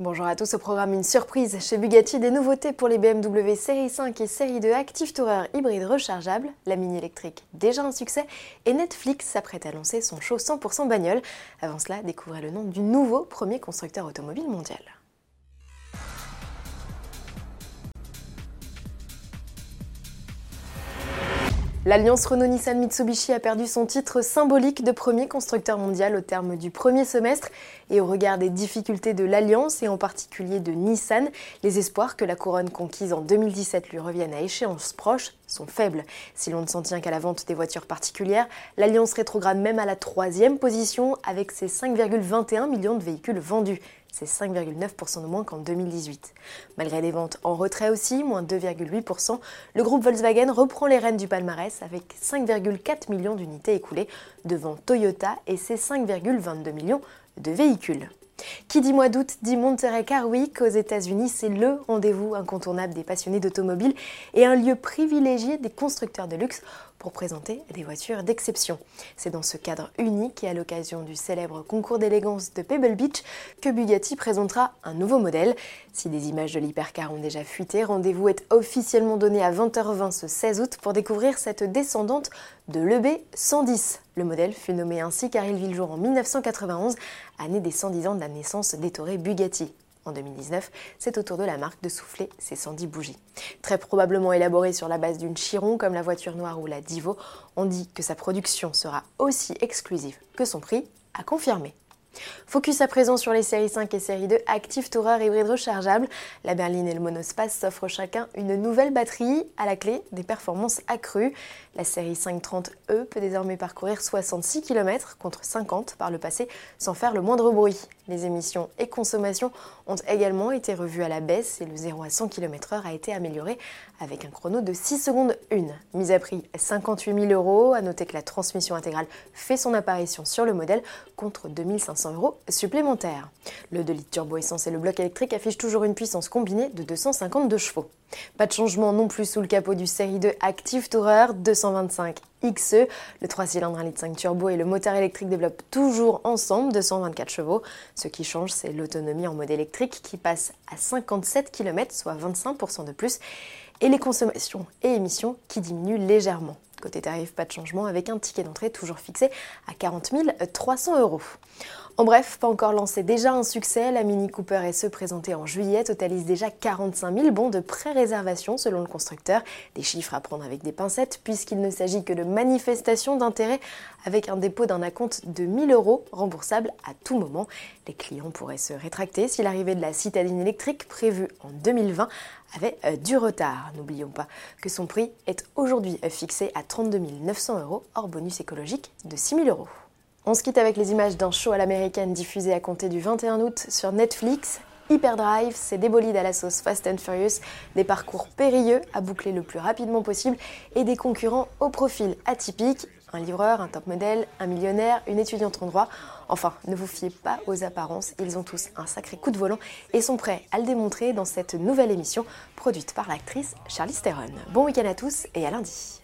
Bonjour à tous, au programme une surprise chez Bugatti, des nouveautés pour les BMW série 5 et série 2 Active Tourer hybride rechargeable, la mini électrique déjà un succès et Netflix s'apprête à lancer son show 100% bagnole. Avant cela, découvrez le nom du nouveau premier constructeur automobile mondial. L'alliance Renault-Nissan-Mitsubishi a perdu son titre symbolique de premier constructeur mondial au terme du premier semestre et au regard des difficultés de l'alliance et en particulier de Nissan, les espoirs que la couronne conquise en 2017 lui revienne à échéance proche sont faibles. Si l'on ne s'en tient qu'à la vente des voitures particulières, l'alliance rétrograde même à la troisième position avec ses 5,21 millions de véhicules vendus. C'est 5,9% de moins qu'en 2018. Malgré des ventes en retrait aussi, moins 2,8%, le groupe Volkswagen reprend les rênes du palmarès avec 5,4 millions d'unités écoulées devant Toyota et ses 5,22 millions de véhicules. Qui dit mois d'août dit Monterey Car Week aux États-Unis, c'est le rendez-vous incontournable des passionnés d'automobile et un lieu privilégié des constructeurs de luxe pour présenter des voitures d'exception. C'est dans ce cadre unique et à l'occasion du célèbre concours d'élégance de Pebble Beach que Bugatti présentera un nouveau modèle. Si des images de l'hypercar ont déjà fuité, rendez-vous est officiellement donné à 20h20 ce 16 août pour découvrir cette descendante de l'EB 110. Le modèle fut nommé ainsi car il vit le jour en 1991, année des 110 ans de la naissance d'Ettore Bugatti. En 2019, c'est au tour de la marque de souffler ses 110 bougies. Très probablement élaborée sur la base d'une Chiron comme la voiture noire ou la Divo, on dit que sa production sera aussi exclusive que son prix, à confirmer. Focus à présent sur les séries 5 et série 2 Active Tourer hybride rechargeable. La berline et le monospace s'offrent chacun une nouvelle batterie à la clé des performances accrues. La série 530E peut désormais parcourir 66 km contre 50 par le passé sans faire le moindre bruit. Les émissions et consommations ont également été revues à la baisse et le 0 à 100 km/h a été amélioré avec un chrono de 6 secondes 1. Mise à prix 58 000 euros. À noter que la transmission intégrale fait son apparition sur le modèle contre 2500 supplémentaires. Le 2 litres turbo essence et le bloc électrique affichent toujours une puissance combinée de 252 chevaux. Pas de changement non plus sous le capot du série 2 Active Tourer 225 XE. Le 3 cylindres 1,5 litre turbo et le moteur électrique développent toujours ensemble 224 chevaux. Ce qui change, c'est l'autonomie en mode électrique qui passe à 57 km, soit 25% de plus, et les consommations et émissions qui diminuent légèrement. Côté tarif, pas de changement avec un ticket d'entrée toujours fixé à 40 300 euros. En bref, pas encore lancé, déjà un succès, la Mini Cooper SE présentée en juillet totalise déjà 45 000 bons de pré-réservation selon le constructeur. Des chiffres à prendre avec des pincettes puisqu'il ne s'agit que de manifestations d'intérêt avec un dépôt d'un acompte de 1000 euros remboursable à tout moment. Les clients pourraient se rétracter si l'arrivée de la citadine électrique prévue en 2020 avait euh, du retard. N'oublions pas que son prix est aujourd'hui fixé à 32 900 euros hors bonus écologique de 6 000 euros. On se quitte avec les images d'un show à l'américaine diffusé à compter du 21 août sur Netflix. Hyperdrive, c'est des bolides à la sauce Fast and Furious, des parcours périlleux à boucler le plus rapidement possible et des concurrents au profil atypique, un livreur, un top modèle, un millionnaire, une étudiante en droit. Enfin, ne vous fiez pas aux apparences, ils ont tous un sacré coup de volant et sont prêts à le démontrer dans cette nouvelle émission produite par l'actrice Charlize Theron. Bon week-end à tous et à lundi.